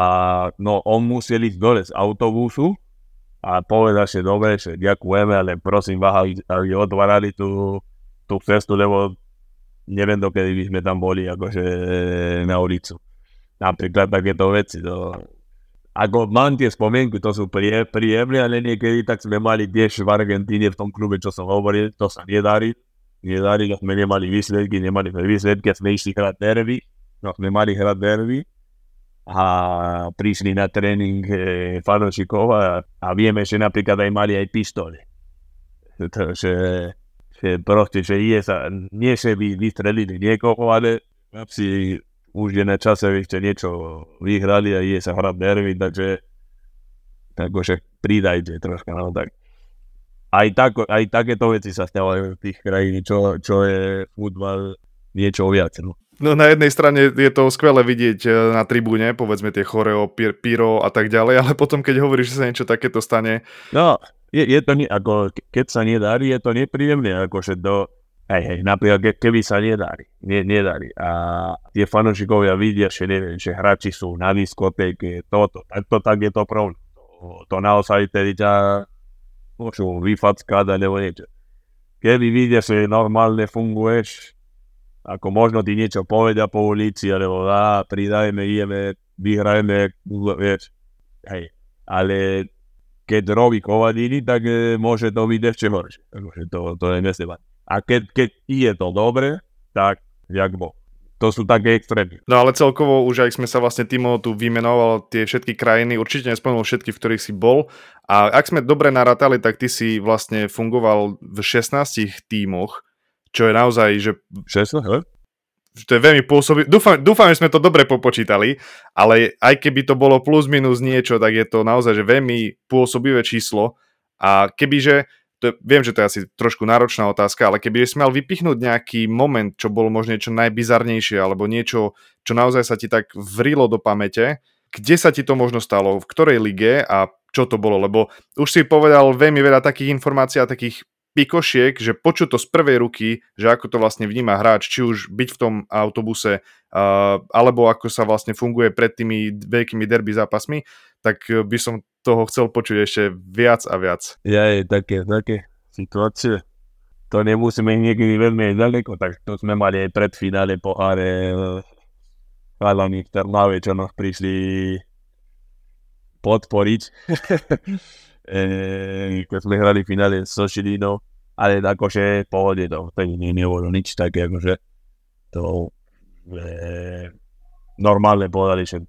no on musel ísť dole z autobusu a povedal, že dobre, že ďakujeme, ale prosím vás, aby otvárali tú, tú cestu, lebo neviem, dokedy by sme tam boli akože na ulicu. Napríklad takéto veci. To, ako mám tie spomienky, to sú prie, príjemné, ale niekedy tak sme mali tiež v Argentíne v tom klube, čo som hovoril, to sa nedarí. Nedarí, sme nemali výsledky, nemali výsledky, sme išli hrať derby, no sme mali hrať derby a prišli na tréning e, fanúšikov a, a vieme, že napríklad aj mali aj pištole. To, že, proste, že je sa, nie že by vystrelili niekoho, ale si už je na čase ešte niečo vyhrali a je sa hrať nervy, takže takže pridajte troška, no tak. Aj, tak, aj takéto veci sa stávajú v tých krajín, čo, čo je futbal niečo viac. No. No na jednej strane je to skvelé vidieť e, na tribúne, povedzme tie choreo, pyro a tak ďalej, ale potom keď hovoríš, že sa niečo takéto stane... No, je, je to, ako, keď sa nedarí, je to nepríjemné, akože do, Hej, hej, napríklad ke, keby sa nedarí, ne, nedarí a tie fanúšikovia vidia, že, neviem, že hráči sú na diskotéke, toto, tak to tak je to problém. To, to naozaj tedy ťa môžu vyfackať alebo niečo. Keby vidia, že normálne funguješ, ako možno ti niečo povedia po ulici, alebo á, pridajme, ideme, vyhrajeme, vieš, hej. Ale keď robí kovadiny, tak e, môže to byť ešte horšie. To, to je nesebať. A keď, keď je to dobre, tak jak bo. To sú také extrémy. No ale celkovo už aj sme sa vlastne Timo tu vymenoval tie všetky krajiny, určite nespomenul všetky, v ktorých si bol. A ak sme dobre narátali, tak ty si vlastne fungoval v 16 tímoch, čo je naozaj, že... 16, he? To je veľmi pôsobí... Dúfam, dúfam, že sme to dobre popočítali, ale aj keby to bolo plus minus niečo, tak je to naozaj že veľmi pôsobivé číslo. A kebyže to, viem, že to je asi trošku náročná otázka, ale keby si mal vypichnúť nejaký moment, čo bolo možno niečo najbizarnejšie, alebo niečo, čo naozaj sa ti tak vrilo do pamäte, kde sa ti to možno stalo, v ktorej lige a čo to bolo, lebo už si povedal veľmi veľa takých informácií a takých pikošiek, že počuť to z prvej ruky, že ako to vlastne vníma hráč, či už byť v tom autobuse, alebo ako sa vlastne funguje pred tými veľkými derby zápasmi, tak by som toho chcel počuť ešte viac a viac. Ja je také, také situácie. To nemusíme niekedy veľmi ďaleko, tak to sme mali aj pred finále poháre chalani v Trnave, čo nás prišli podporiť. keď sme hrali finále so Šilinou, ale akože pohode to, to ne, nebolo nič také, akože to e, normálne povedali, že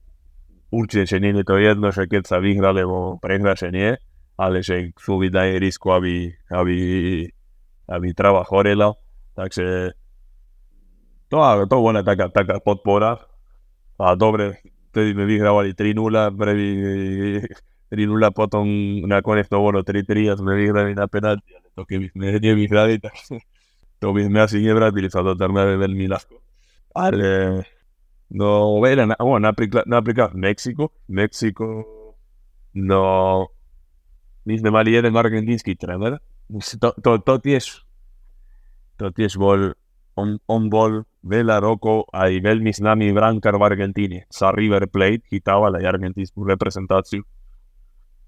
určite, že nie je to jedno, že keď sa vyhra, lebo prehra, že nie, ale že chcú vydať risku, aby, aby, aby trava chorela. Takže to, to bola taká, taká podpora. A dobre, vtedy sme vyhrávali 3-0, prvý 3-0, potom nakoniec to bolo 3-3 a sme vyhrali na penalty, ale to keby sme nevyhrali, tak to by sme asi nevrátili sa do Trnave veľmi ľahko. Ale No, veľa, oh, napríklad, napríklad v Mexiku, Mexiku, no, my sme mali jeden argentínsky tréner, to, to, to tiež, to tiež bol, on, on bol veľa rokov aj veľmi známy brankár v Argentíne. Sa River Plate chytával aj argentínsku reprezentáciu.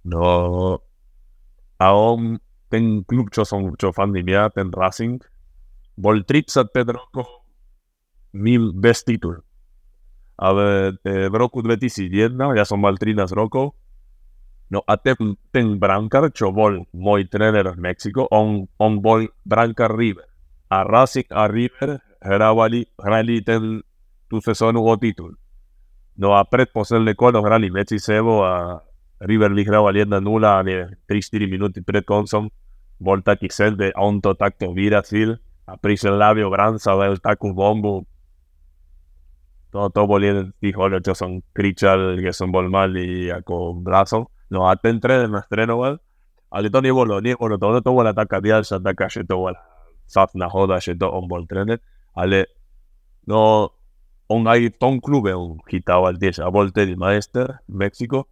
No, a on, ten klub, čo som, čo fandím ja, ten Racing, bol 35 rokov mil bez titulu ale v roku 2001, ja som mal 13 rokov, no a ten, ten brankár, čo bol môj tréner v Mexiku, on, on bol brankár River. A Racing a River hrávali, hrali ten, tú sezónu o titul. No a predposledné kolo hrali medzi sebou a River vyhrával 1-0 a 3-4 minúty pred koncom bol taký sende a on to takto vyrazil a prišiel Lavio Branca, dal takú bombu, to, to bol jeden z tých hodov, čo som kričal, keď som bol malý ako blásom. No a ten tréner nás trénoval, ale to nebolo, nebolo to, to bola taká ďalšia, taká, že to bola. Satná hoda, že to on bol tréner, ale no, on aj v tom klube on chytával tiež a bol tedy majster v Mexiko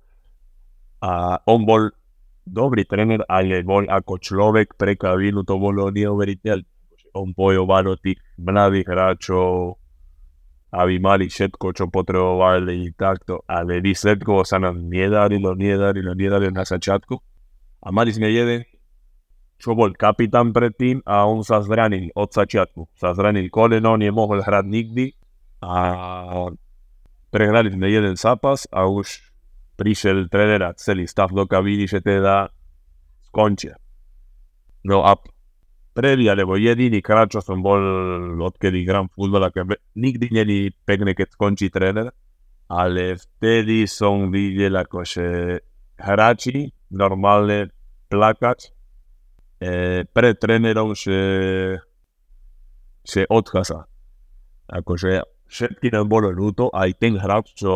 a on bol dobrý tréner, ale bol ako človek pre kabínu, to bolo neuveriteľné. On bojoval o tých mladých hráčov, aby mali všetko, čo potrebovali takto, ale výsledkovo sa nám nedarilo, nedarilo, nedarilo na začiatku. A mali sme jeden, čo bol kapitán predtým a on sa zranil od začiatku. Sa zranil koleno, nemohol hrať nikdy a prehrali sme jeden zápas a už prišiel tréner a celý stav do kabíny, že teda skončia. No a prvý alebo jediný krát, čo som bol, odkedy gram futbol, nikdy není pekné, keď skončí tréner, ale vtedy som videl, akože hráči normálne plakať e, pred trénerom, že, že odchádza. Akože všetky nám bolo ľúto, aj ten hráč, čo,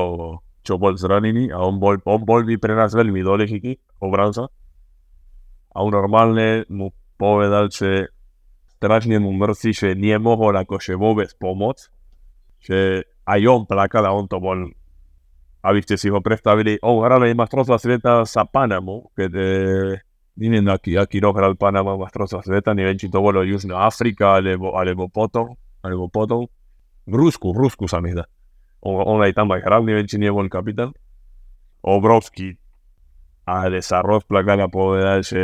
čo bol zranený a on bol, on bol by pre nás veľmi dôležitý, obranca. A on normálne mu povedal, že strašne mu mrzí, že nemohol akože vôbec pomôcť, že aj on plakal a on to bol, aby ste si ho predstavili, on hral aj mastrovstva sveta sa Panamu, keď e, neviem, aký, aký rok hral Panama mastrovstva sveta, neviem, či to bolo Južná Afrika, alebo, alebo potom, alebo potom, v Rusku, v Rusku sa mi zdá. On, on aj tam aj hral, neviem, či nebol kapitán. Obrovský, ale sa rozplakal a povedal, že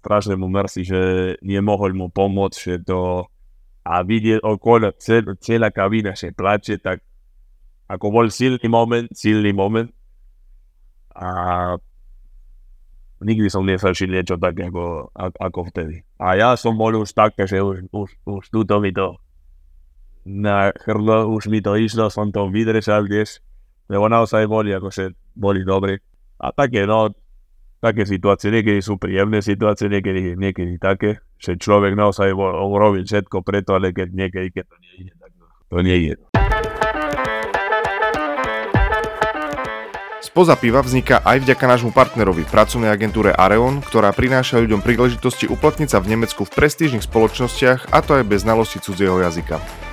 strašne mu mrzí, že nemohol mu pomôcť, že to a vidieť okolo cel, celá kabína, že plače, tak ako bol silný moment, silný moment a nikdy som nezažil niečo tak ako, ako vtedy. A ja som bol už tak, že už, už, už tuto mi to na chrlo, už mi to išlo, som to vydržal tiež, lebo naozaj boli, akože dobrí. A také, no, také situácie, niekedy sú príjemné situácie, niekedy, niekedy také, že človek naozaj robí všetko preto, ale keď niekedy, keď to nie ide, tak to nie je. Spoza piva vzniká aj vďaka nášmu partnerovi, pracovnej agentúre Areon, ktorá prináša ľuďom príležitosti uplatniť sa v Nemecku v prestížnych spoločnostiach a to aj bez znalosti cudzieho jazyka.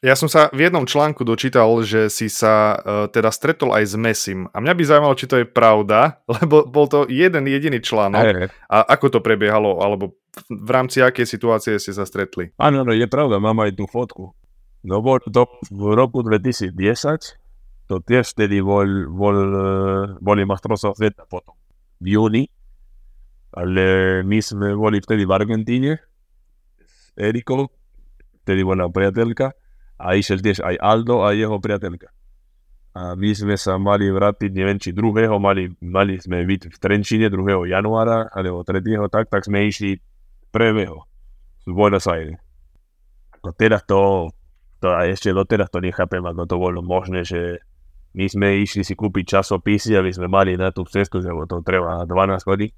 Ja som sa v jednom článku dočítal, že si sa uh, teda stretol aj s Messim. A mňa by zaujímalo, či to je pravda, lebo bol to jeden jediný článok. Aj, a ako to prebiehalo, alebo v rámci akej situácie ste sa stretli? Áno, no, je pravda, mám aj tú fotku. No bol to v roku 2010, to tiež vtedy bol, bol, boli mastrovstvá sveta potom, v júni. Ale my sme boli vtedy v Argentíne s Erikou, vtedy bola priateľka a išiel tiež aj Aldo a jeho priateľka. A my sme sa mali vrátiť, neviem či druhého, mali, mali sme byť v Trenčine 2. januára, alebo 3. tak, tak sme išli 1. z Buenos Aires. Ako teraz to, to a ešte doteraz to nechápem, ako to bolo možné, že my sme išli si kúpiť časopisy, aby sme mali na tú cestu, lebo to trvá 12 hodín.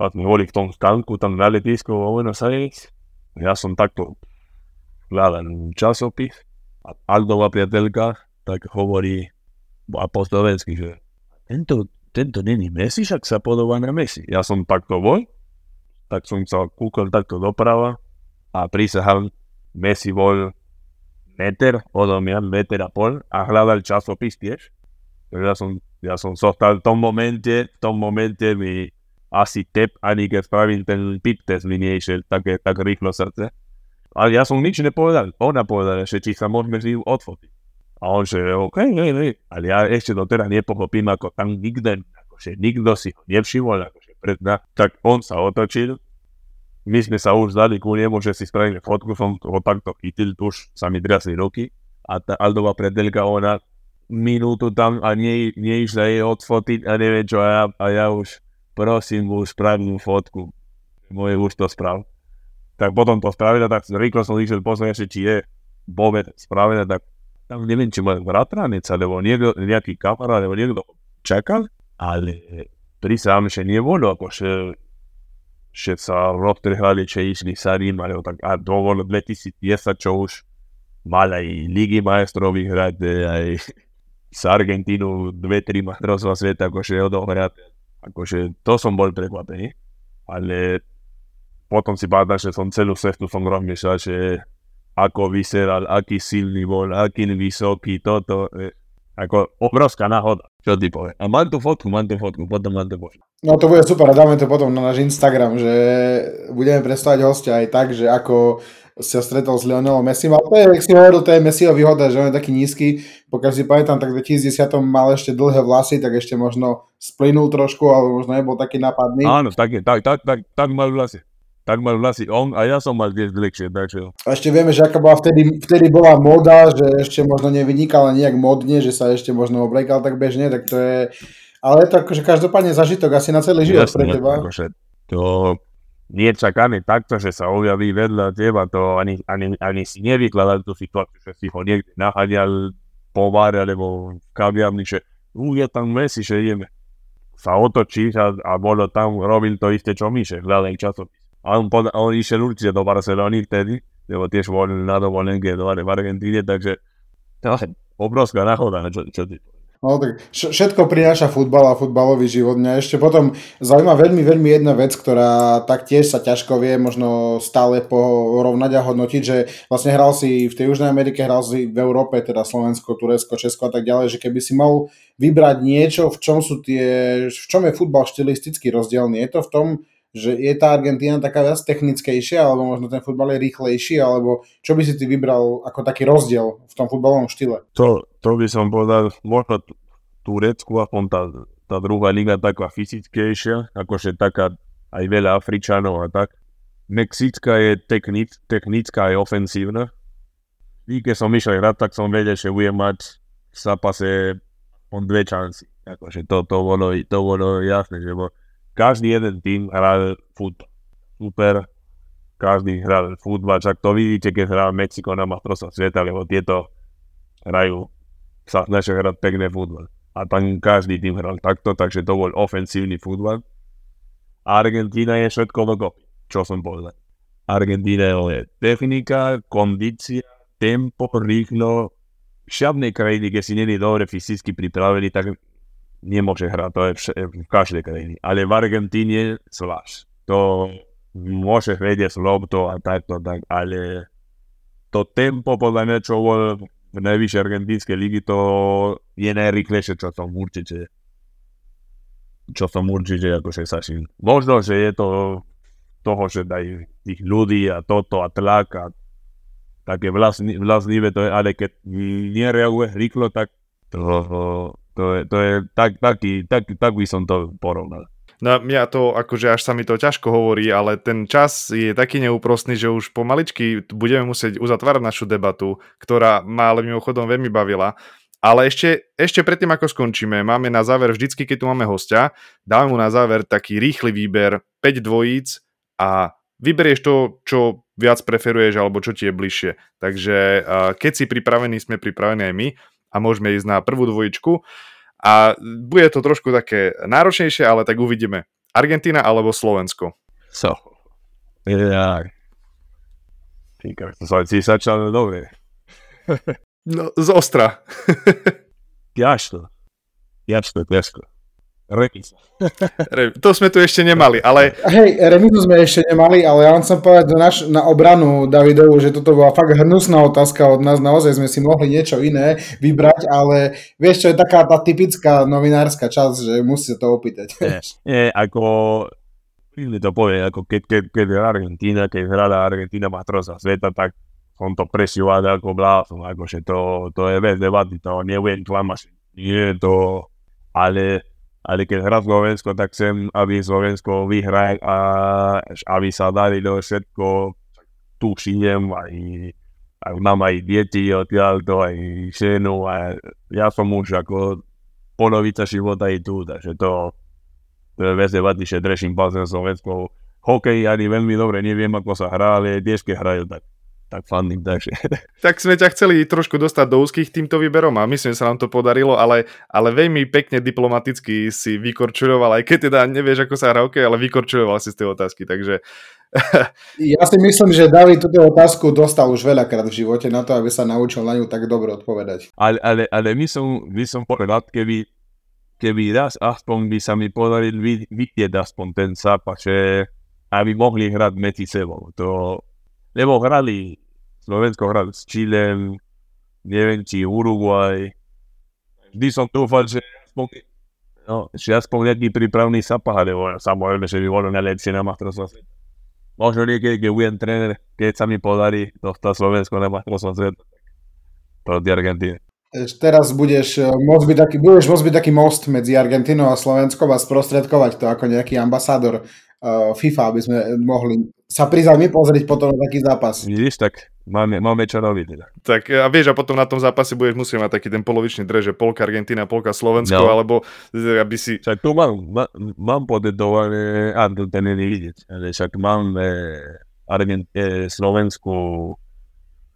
A sme boli v tom stanku, tam na letisku vo Buenos Aires. Ja som takto hľadal časopis a Aldová priateľka, tak hovorí po slovensky, že tento, tento není Messi, však sa podobá na Messi. Ja som takto bol, tak som sa kúkol takto doprava a prísahal, Messi bol. Meter, odo mňa meter a pol a hľadal časopis tiež. Takže ja som, ja som zostal v tom momente, v tom momente mi asi tep, ani keď spravím ten pip test mi nešiel také, tak rýchlo srdce. Ale ja som nič nepovedal. Ona povedala, že či sa môžeme s ním odfotiť. A on že, OK, hej, hej. Ale ja ešte doteraz nepochopím, ako tam nikde, akože nikto si ho nevšimol, akože pred tak on sa otočil. My sme sa už dali ku nemu, že si spravíme fotku, som ho takto chytil, už sa mi drasli ruky. A tá Aldová predelka, ona minútu tam a nie, nie išla jej odfotiť a neviem čo, a ja, a ja už prosím, už spravím fotku. Moje už to sprav tak potom to spravila, tak rýchlo som išiel pozrieť, či je vôbec spravené, tak tam neviem, či môj bratranec, alebo niekto, nejaký kamarát, alebo niekto čakal, ale prísam, že nebolo, akože že sa roztrhali, že išli sa ním, alebo tak, a bolo 2010, čo už mal aj Ligy majstrov vyhrať, aj z Argentínu dve, tri majstrovstvá sveta, akože odohrať. Akože to som bol prekvapený, ale potom si pamätám, že som celú cestu som rozmýšľal, že ako vyzeral, aký silný bol, aký vysoký, toto. E, Ako obrovská náhoda. Čo ty povie? A mám tú fotku, mám tú fotku, potom mám to pošle. No to bude super dáme to potom na náš Instagram, že budeme predstavať hostia aj tak, že ako sa stretol s Lionelom Messi, ale to je, jak si hovoril, to je Messiho výhoda, že on je taký nízky, pokiaľ si pamätám, tak v 2010 mal ešte dlhé vlasy, tak ešte možno splynul trošku, alebo možno nebol taký napadný. Áno, tak, tak, tak, tak, tak mal vlasy. Tak mal vlasy on a ja som mal tiež dlhšie, takže... A ešte vieme, že aká bola vtedy, vtedy bola moda, že ešte možno nevynikala nejak modne, že sa ešte možno oblekal tak bežne, tak to je... Ale to akože každopádne zažitok asi na celý život Jasne, pre teba. Akože to nie čakané takto, že sa objaví vedľa teba, to ani, ani, ani si nevykladal tú situáciu, že si ho niekde naháňal po bare alebo v kaviarni, že u, je tam Messi, že ideme. Sa otočíš a, a bolo tam, robil to isté, čo my, že hľadaj časopis. A on, pod, on išiel určite do Barcelony vtedy, lebo tiež bol na dovolenke do v Argentíne, takže to je obrovská náhoda, čo, čo ty No tak všetko prináša futbal a futbalový život. Mňa ešte potom zaujíma veľmi, veľmi jedna vec, ktorá taktiež sa ťažko vie možno stále porovnať a hodnotiť, že vlastne hral si v tej Južnej Amerike, hral si v Európe, teda Slovensko, Turecko, Česko a tak ďalej, že keby si mal vybrať niečo, v čom sú tie, v čom je futbal štilisticky rozdielný. Je to v tom, že je tá Argentína taká viac technickejšia, alebo možno ten futbal je rýchlejší, alebo čo by si ty vybral ako taký rozdiel v tom futbalovom štýle? To, to by som povedal, možno Turecku, aspoň tá, tá druhá liga taká fyzickejšia, akože taká aj veľa Afričanov a tak. Mexická je technic, technická a ofensívna. I keď som išiel hrať, tak som vedel, že budem mať v zápase on dve šanci. Akože to, to, bolo, to bolo jasné, že bol, každý jeden tým hral futbal. Super, každý hral futbal, čak to vidíte, keď hral Mexiko na mastrovstva sveta, lebo tieto hrajú, sa snažia hrať pekné futbal. A tam každý tým hral takto, takže to bol ofensívny futbal. Argentína je všetko dokopy, čo som povedal. Argentína je technika, kondícia, tempo, rýchlo. Žiadnej krajiny, keď si není dobre fyzicky pripravený, tak nemôže hrať, to je v každej krajine. Ale v Argentíne zvlášť. To môže vedieť lopto a takto, tak, ale to tempo podľa mňa, čo bol v najvyššej argentínskej ligy, to je najrýchlejšie, čo som určite čo som určite akože ším. Možno, že je to toho, že daj tých ľudí a toto a tlak a také vlastnivé to je, ale keď nereaguje rýchlo, tak to, to je, to je tak, taký, tak, tak by som to porovnal. No mňa to, akože až sa mi to ťažko hovorí, ale ten čas je taký neúprostný, že už pomaličky budeme musieť uzatvárať našu debatu, ktorá ma ale mimochodom veľmi bavila. Ale ešte, ešte predtým, ako skončíme, máme na záver, vždycky, keď tu máme hostia, dáme mu na záver taký rýchly výber 5 dvojíc a vyberieš to, čo viac preferuješ alebo čo ti je bližšie. Takže keď si pripravený, sme pripravení aj my a môžeme ísť na prvú dvojičku. A bude to trošku také náročnejšie, ale tak uvidíme. Argentína alebo Slovensko? So, ja... Týka, to som si začal dobre. no, z ostra. Jasno. Jasno, jasno. Remiza. to sme tu ešte nemali, ale... Hej, remizu sme ešte nemali, ale ja vám chcem povedať na, naš, na obranu Davidovu, že toto bola fakt hnusná otázka od nás, naozaj sme si mohli niečo iné vybrať, ale vieš, čo je taká tá typická novinárska časť, že musí sa to opýtať. Nie, nie ako mi to povie, ako keď, keď, keď je Argentína, keď hrala Argentína mastrosa sveta, tak som to presívať ako blázon, akože to, to je bez debaty, to nebudem klamať. Nie to, ale ale keď hrá Slovensko, tak chcem, aby Slovensko vyhral a aby sa dali do všetko, tu šijem aj, aj mám aj deti odtiaľto, aj ženu a ja som už ako polovica života i tu, takže to, to je vec debaty, že dreším palcem Slovensko. Hokej ani veľmi dobre neviem, ako sa hrá, ale tiež keď hrajú, tak tak fandím, takže. Tak sme ťa chceli trošku dostať do úzkých týmto výberom a myslím, že sa nám to podarilo, ale, ale veľmi pekne diplomaticky si vykorčuloval, aj keď teda nevieš, ako sa hrá okay, ale vykorčuloval si z tej otázky, takže... ja si myslím, že David túto otázku dostal už veľakrát v živote na to, aby sa naučil na ňu tak dobre odpovedať. Ale, ale, ale my, som, my som povedal, keby, keby raz aspoň by sa mi podaril vidieť aspoň ten zápas, že aby mohli hrať medzi sebou. To, lebo hrali Slovensko hrá s Čilem, neviem či Uruguay, vždy som dúfal, že aspoň, no, že aspoň nejaký prípravný ale samozrejme, že by bolo najlepšie na majstrovstvo sveta. Možno niekedy, keď budem tréner, keď sa mi podarí dostať Slovensko na majstrovstvo sveta, proti Argentíne. Teraz budeš eh, môcť byť taký, budeš môcť byť taký most medzi Argentínou a Slovenskom a sprostredkovať to ako nejaký ambasádor uh, FIFA, aby sme mohli sa prizať my pozrieť potom na taký zápas. Vidíš, tak máme, máme čo robiť. Teda. Tak a vieš, a potom na tom zápase budeš musieť mať taký ten polovičný že polka Argentína, polka Slovensko, no. alebo eh, aby si... Však tu mám, má, mám podedované, a to ten nie vidieť, ale však mám eh, Argent, eh, Slovensku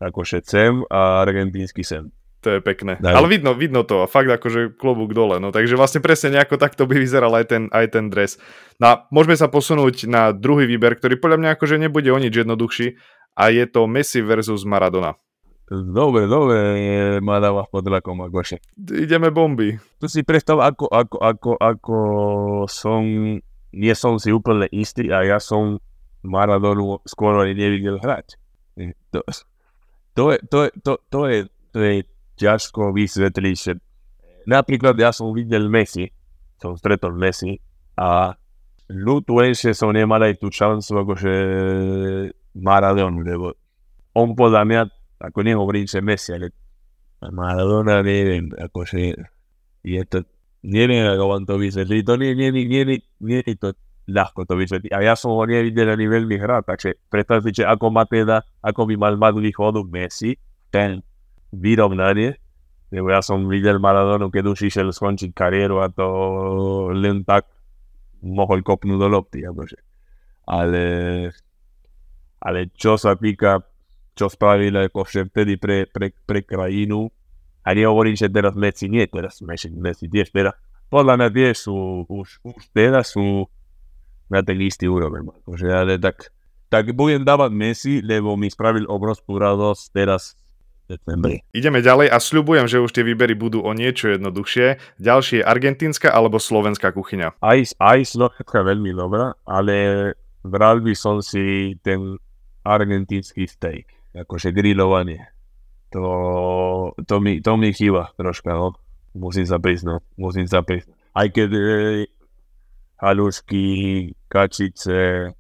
akože sem a argentínsky sem. To je pekné. Daj. Ale vidno, vidno to a fakt akože klobúk dole. No takže vlastne presne nejako takto by vyzeral aj ten, aj ten dres. No a môžeme sa posunúť na druhý výber, ktorý podľa mňa akože nebude o nič jednoduchší a je to Messi versus Maradona. Dobre, dobre, ma dáva pod lakom akože. Ideme bomby. Tu si predstav, ako, ako, ako, ako som, nie som si úplne istý a ja som Maradonu skoro nevidel hrať. To, to, je, to, je, to, to, je, to je ťažko vysvetliť, že napríklad ja som videl Messi, som stretol Messi a ľutujem, že som nemal aj tú šancu akože Maradonu, lebo on podľa mňa, ako nehovorím, že Messi, ale Maradona neviem, akože je to, neviem, ako vám to vysvetliť, to nie, nie, nie, nie, ani že ako má teda, ako mal Messi, ten vyrovnanie, lebo ja som videl Maradonu, keď už išiel skončiť kariéru a to len tak mohol kopnúť do lopty. Akože. Ale, ale čo sa týka, čo spravil ako vtedy pre, pre, pre krajinu, a nehovorím, že teraz Messi nie, teraz Messi, Messi tiež teraz, podľa mňa tiež sú, už, už teraz sú na ten istý úroveň. Akože, ale tak, tak budem dávať Messi, lebo mi spravil obrovskú radosť teraz decembri. Ideme ďalej a sľubujem, že už tie výbery budú o niečo jednoduchšie. Ďalšie je argentínska alebo slovenská kuchyňa? Aj, aj slovenská veľmi dobrá, ale bral by som si ten argentínsky steak, akože grillovanie. To, to, mi, to mi chýba troška, no. Musím sa priznať, musím sa priznať. Aj keď e, halušky, kačice,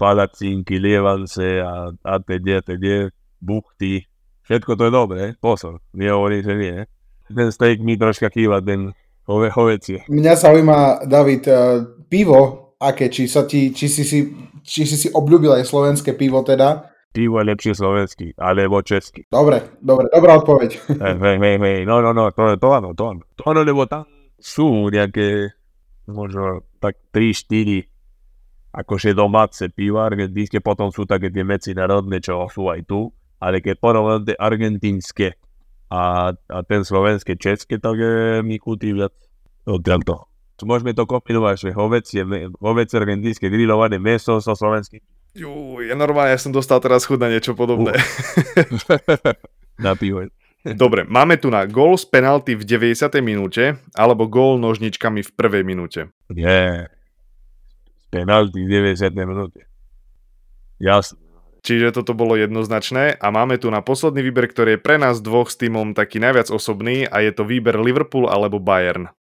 palacinky, lievance a, a teda, teda, buchty, Všetko to je dobré, pozor, nehovorím, že nie. Ten steak mi troška kýva, ten hove, hovecie. Mňa zaujíma, David, uh, pivo, aké, či, sa ti, či, si, si, či si si obľúbil aj slovenské pivo teda? Pivo je lepšie slovenský, alebo český. Dobre, dobre, dobrá odpoveď. Hej, hej, hej, no, no, no, to, to áno, to áno. To áno, lebo tam sú nejaké, možno tak 3-4 akože domáce piva argentínske, potom sú také tie medzinárodné, čo sú aj tu ale keď porovnáte argentínske a, a ten slovenské, české, tak je mi chutí viac odtiaľ toho. Môžeme to kombinovať, že hovecie, hovecie argentínske grillované meso so slovenským. Jú, je normálne, ja som dostal teraz chud na niečo podobné. na pivo. Dobre, máme tu na gól z penalty v 90. minúte alebo gól nožničkami v prvej minúte. Nie, z penalty v 90. minúte. Jasne. Čiže toto bolo jednoznačné a máme tu na posledný výber, ktorý je pre nás dvoch s týmom taký najviac osobný a je to výber Liverpool alebo Bayern.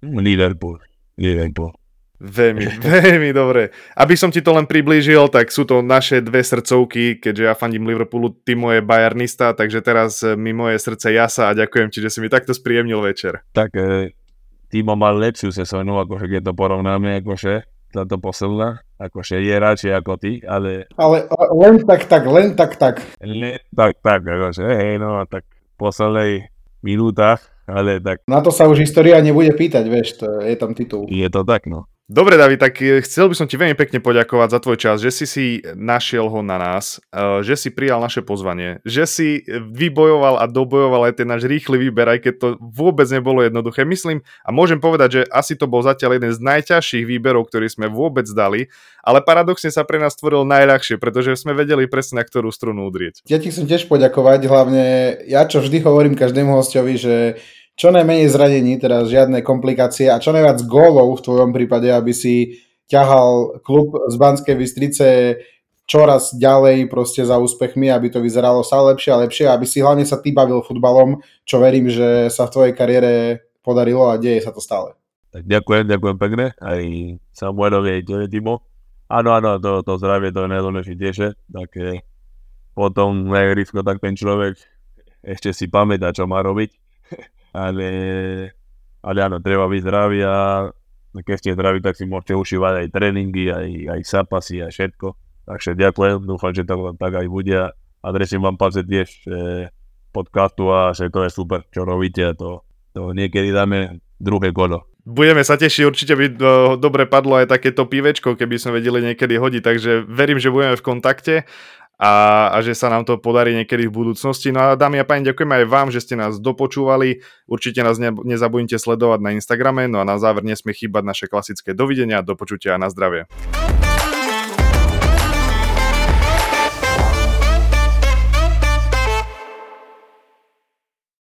Liverpool. Liverpool. Veľmi, veľmi dobre. Aby som ti to len priblížil, tak sú to naše dve srdcovky, keďže ja fandím Liverpoolu, ty moje Bayernista, takže teraz mi moje srdce jasa a ďakujem ti, že si mi takto spríjemnil večer. Tak e, Timo mal lepšiu sezónu, akože keď to porovnáme, akože táto posledná, akože je radšej ako ty, ale... Ale len tak, tak, len tak, tak. Len tak, tak, akože, hej, no, tak v poslednej minútach, ale tak... Na to sa už história nebude pýtať, vieš, to je tam titul. Je to tak, no. Dobre, David, tak eh, chcel by som ti veľmi pekne poďakovať za tvoj čas, že si si našiel ho na nás, eh, že si prijal naše pozvanie, že si vybojoval a dobojoval aj ten náš rýchly výber, aj keď to vôbec nebolo jednoduché. Myslím a môžem povedať, že asi to bol zatiaľ jeden z najťažších výberov, ktorý sme vôbec dali, ale paradoxne sa pre nás tvoril najľahšie, pretože sme vedeli presne, na ktorú strunu udrieť. Ja ti chcem tiež poďakovať, hlavne ja čo vždy hovorím každému hostovi, že čo najmenej zranení, teda žiadne komplikácie a čo najviac gólov v tvojom prípade, aby si ťahal klub z Banskej Bystrice čoraz ďalej proste za úspechmi, aby to vyzeralo stále lepšie a lepšie, aby si hlavne sa ty bavil futbalom, čo verím, že sa v tvojej kariére podarilo a deje sa to stále. Tak ďakujem, ďakujem pekne, aj Samuelovi, aj Timo. Áno, áno, to, to zdravie to je najdôležitejšie, tak potom na ihrisko tak ten človek ešte si pamätá, čo má robiť, ale, ale áno, treba byť zdravý a keď ste zdraví, tak si môžete užívať aj tréningy, aj, aj zápasy a všetko. Takže ďakujem, dúfam, že to tak aj bude a vám palce tiež e, podcastu a že to je super, čo robíte to, to niekedy dáme druhé kolo. Budeme sa tešiť, určite by do, dobre padlo aj takéto pivečko, keby sme vedeli niekedy hodiť, takže verím, že budeme v kontakte a, a že sa nám to podarí niekedy v budúcnosti. No a dámy a páni, ďakujeme aj vám, že ste nás dopočúvali. Určite nás ne, nezabudnite sledovať na Instagrame. No a na záver nesmie chýbať naše klasické dovidenia, do počutia a na zdravie.